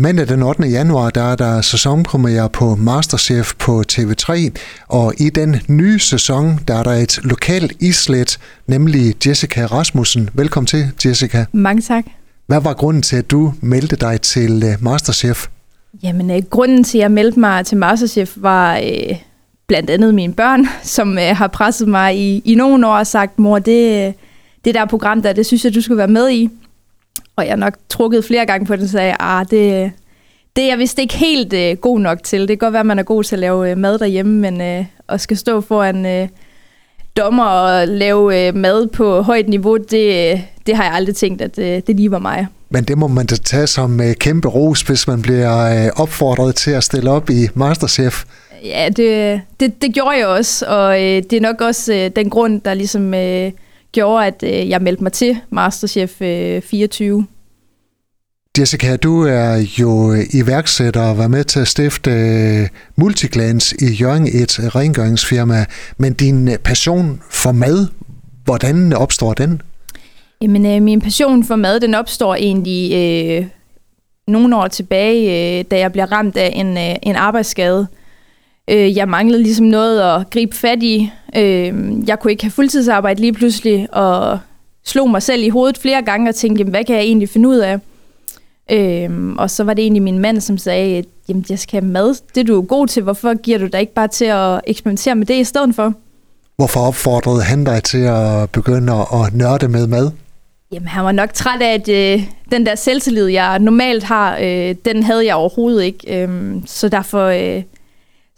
Mandag den 8. januar, der er der sæsonpremiere på Masterchef på TV3, og i den nye sæson, der er der et lokalt islet, nemlig Jessica Rasmussen. Velkommen til, Jessica. Mange tak. Hvad var grunden til, at du meldte dig til øh, Masterchef? Jamen, øh, grunden til, at jeg meldte mig til Masterchef, var øh, blandt andet mine børn, som øh, har presset mig i, i nogle år og sagt, mor, det, det der program der, det synes jeg, du skulle være med i. Og jeg nok trukket flere gange på det, og sagde, ah, det, det er jeg vist ikke helt øh, god nok til. Det kan godt være, at man er god til at lave øh, mad derhjemme, men øh, at skal stå foran øh, dommer og lave øh, mad på højt niveau, det, det har jeg aldrig tænkt, at øh, det lige var mig. Men det må man da tage som øh, kæmpe ros, hvis man bliver øh, opfordret til at stille op i Masterchef. Ja, det, det, det gjorde jeg også, og øh, det er nok også øh, den grund, der ligesom øh, gjorde, at øh, jeg meldte mig til Masterchef øh, 24. Jessica, du er jo iværksætter og var med til at stifte øh, Multiglans i Jørgen, et rengøringsfirma. Men din passion for mad, hvordan opstår den? Jamen, øh, min passion for mad, den opstår egentlig øh, nogle år tilbage, øh, da jeg bliver ramt af en, øh, en arbejdsskade. Øh, jeg manglede ligesom noget at gribe fat i. Øh, jeg kunne ikke have fuldtidsarbejde lige pludselig, og slog mig selv i hovedet flere gange og tænkte, jamen, hvad kan jeg egentlig finde ud af? Øh, og så var det egentlig min mand, som sagde, jamen jeg skal have mad, det er du god til, hvorfor giver du dig ikke bare til at eksperimentere med det i stedet for? Hvorfor opfordrede han dig til at begynde at nørde med mad? Jamen, han var nok træt af, at øh, den der selvtillid, jeg normalt har, øh, den havde jeg overhovedet ikke. Øh, så derfor øh,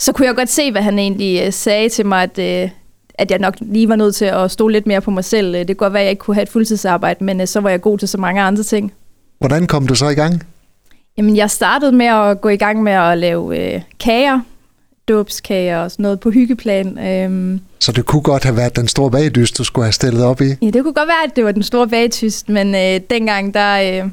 så kunne jeg godt se, hvad han egentlig øh, sagde til mig, at, øh, at jeg nok lige var nødt til at stå lidt mere på mig selv. Det kunne godt være, at jeg ikke kunne have et fuldtidsarbejde, men øh, så var jeg god til så mange andre ting. Hvordan kom du så i gang? Jamen, jeg startede med at gå i gang med at lave øh, kager, dåbskager og sådan noget på hyggeplan. Øhm, så det kunne godt have været den store bagdyst, du skulle have stillet op i? Ja, det kunne godt være, at det var den store bagdyst, men øh, dengang, der, øh,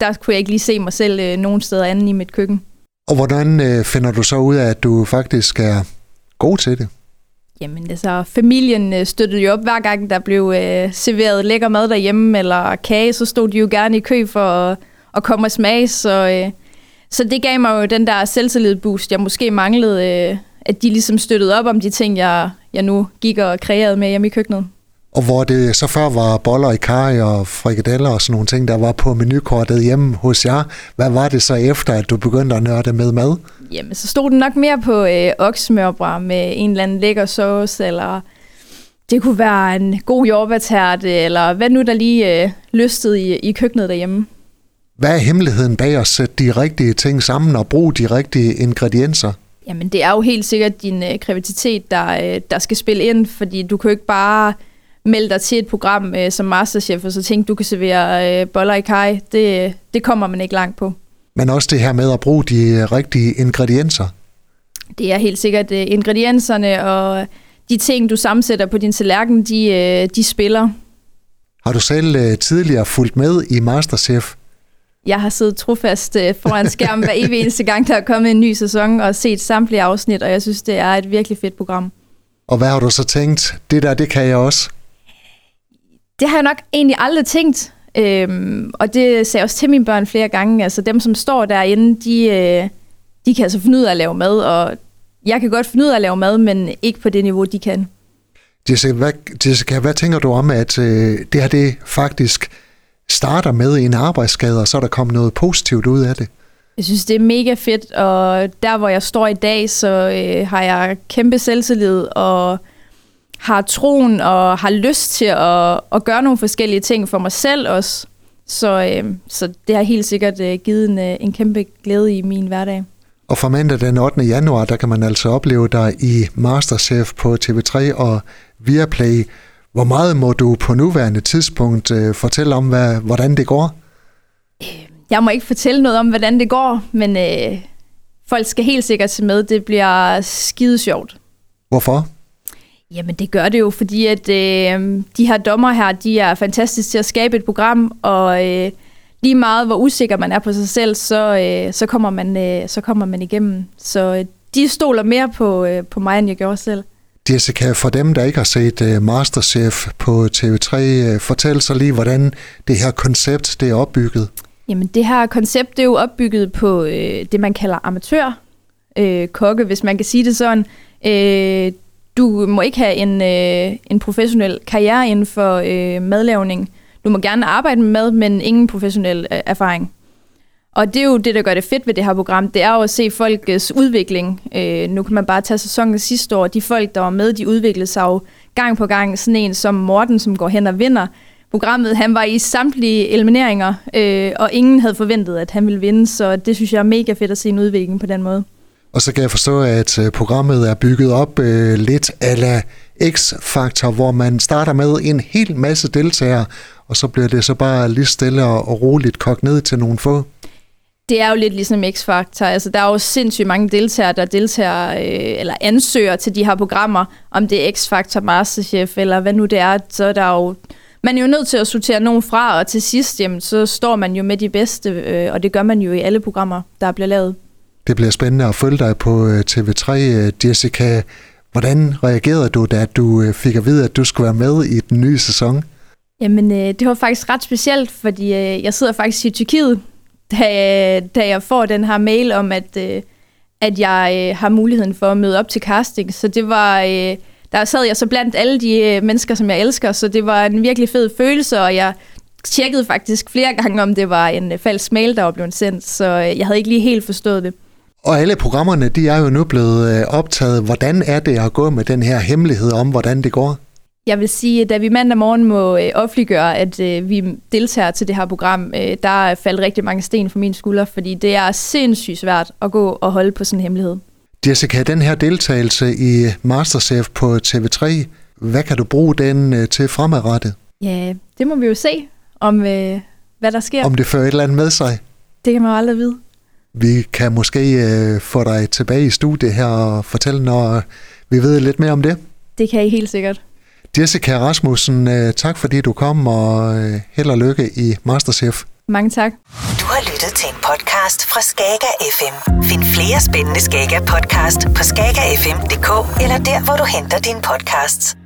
der kunne jeg ikke lige se mig selv øh, nogen steder anden i mit køkken. Og hvordan øh, finder du så ud af, at du faktisk er god til det? Jamen altså, familien øh, støttede jo op hver gang, der blev øh, serveret lækker mad derhjemme, eller kage, så stod de jo gerne i kø for at, at komme og smage, så, øh, så det gav mig jo den der selvtillid boost, jeg måske manglede, øh, at de ligesom støttede op om de ting, jeg, jeg nu gik og kreerede med hjemme i køkkenet. Og hvor det så før var boller i kaj og frikadeller og sådan nogle ting, der var på menukortet hjemme hos jer. Hvad var det så efter, at du begyndte at nørde med mad? Jamen, så stod den nok mere på øh, oksmørbræd med en eller anden lækker sauce, eller det kunne være en god jordbærtert, eller hvad nu der lige øh, lystede i, i køkkenet derhjemme. Hvad er hemmeligheden bag at sætte de rigtige ting sammen og bruge de rigtige ingredienser? Jamen, det er jo helt sikkert din øh, kreativitet, der, øh, der skal spille ind, fordi du kan jo ikke bare melde dig til et program øh, som Masterchef, og så tænke, du kan servere øh, boller i kaj. Det, det kommer man ikke langt på. Men også det her med at bruge de øh, rigtige ingredienser. Det er helt sikkert øh, ingredienserne og de ting, du sammensætter på din tallerken, de, øh, de spiller. Har du selv øh, tidligere fulgt med i Masterchef? Jeg har siddet trofast øh, foran skærmen hver evig eneste gang, der er kommet en ny sæson, og set samtlige afsnit, og jeg synes, det er et virkelig fedt program. Og hvad har du så tænkt? Det der, det kan jeg også. Det har jeg nok egentlig aldrig tænkt. Øhm, og det sagde jeg også til mine børn flere gange. Altså dem, som står derinde, de, øh, de kan altså finde ud af at lave mad, og jeg kan godt finde ud af at lave mad, men ikke på det niveau, de kan. Jessica, hvad, Jessica, hvad tænker du om, at øh, det her det faktisk starter med en arbejdsskade, og så er der kommet noget positivt ud af det? Jeg synes, det er mega fedt, og der, hvor jeg står i dag, så øh, har jeg kæmpe selvtillid, og har troen og har lyst til at, at gøre nogle forskellige ting for mig selv også. Så, øh, så det har helt sikkert øh, givet en, øh, en kæmpe glæde i min hverdag. Og fra mandag den 8. januar, der kan man altså opleve dig i Masterchef på TV3 og Viaplay. Hvor meget må du på nuværende tidspunkt øh, fortælle om, hvad, hvordan det går? Øh, jeg må ikke fortælle noget om, hvordan det går, men øh, folk skal helt sikkert se med. Det bliver skide sjovt. Hvorfor? Jamen det gør det jo, fordi at øh, de her dommer her, de er fantastiske til at skabe et program, og øh, lige meget hvor usikker man er på sig selv, så, øh, så, kommer, man, øh, så kommer man igennem. Så øh, de stoler mere på, øh, på mig, end jeg gjorde selv. Jessica, for dem, der ikke har set uh, Masterchef på TV3, uh, øh, fortæl så lige, hvordan det her koncept det er opbygget. Jamen, det her koncept det er jo opbygget på øh, det, man kalder amatør øh, kokke, hvis man kan sige det sådan. Øh, du må ikke have en, øh, en professionel karriere inden for øh, madlavning. Du må gerne arbejde med mad, men ingen professionel øh, erfaring. Og det er jo det, der gør det fedt ved det her program, det er jo at se folkets udvikling. Øh, nu kan man bare tage sæsonen sidste år. De folk, der var med, de udviklede sig jo gang på gang. Sådan en som Morten, som går hen og vinder programmet. Han var i samtlige elimineringer, øh, og ingen havde forventet, at han ville vinde. Så det synes jeg er mega fedt at se en udvikling på den måde. Og så kan jeg forstå, at øh, programmet er bygget op øh, lidt ala X-faktor, hvor man starter med en hel masse deltagere, og så bliver det så bare lige stille og roligt kogt ned til nogle få. Det er jo lidt ligesom X-Factor. Altså, der er jo sindssygt mange deltagere, der deltager øh, eller ansøger til de her programmer, om det er X-Factor, Masterchef eller hvad nu det er. Så er der jo, man er jo nødt til at sortere nogen fra, og til sidst, jamen, så står man jo med de bedste, øh, og det gør man jo i alle programmer, der bliver lavet. Det bliver spændende at følge dig på øh, TV3. Øh, Jessica, hvordan reagerede du, da du øh, fik at vide, at du skulle være med i den nye sæson? Jamen, øh, det var faktisk ret specielt, fordi øh, jeg sidder faktisk i Tyrkiet, da, da jeg får den her mail om, at, at jeg har muligheden for at møde op til casting. Så det var... Der sad jeg så blandt alle de mennesker, som jeg elsker, så det var en virkelig fed følelse, og jeg tjekkede faktisk flere gange, om det var en falsk mail, der var blevet sendt, så jeg havde ikke lige helt forstået det. Og alle programmerne, de er jo nu blevet øh, optaget. Hvordan er det at gå med den her hemmelighed om, hvordan det går? Jeg vil sige, at da vi mandag morgen må øh, offentliggøre, at øh, vi deltager til det her program, der faldt rigtig mange sten for min skulder, fordi det er sindssygt svært at gå og holde på sådan en hemmelighed. Jessica, den her deltagelse i Masterchef på TV3, hvad kan du bruge den til fremadrettet? Ja, det må vi jo se, om hvad der sker. Om det fører et eller andet med sig? Det kan man jo aldrig vide. Vi kan måske øh, få dig tilbage i studiet her og fortælle, når vi ved lidt mere om det. Det kan I helt sikkert. Jessica Rasmussen, øh, tak fordi du kom, og øh, held og lykke i Masterchef. Mange tak. Du har lyttet til en podcast fra Skager FM. Find flere spændende Skager podcast på skagerfm.dk eller der, hvor du henter dine podcasts.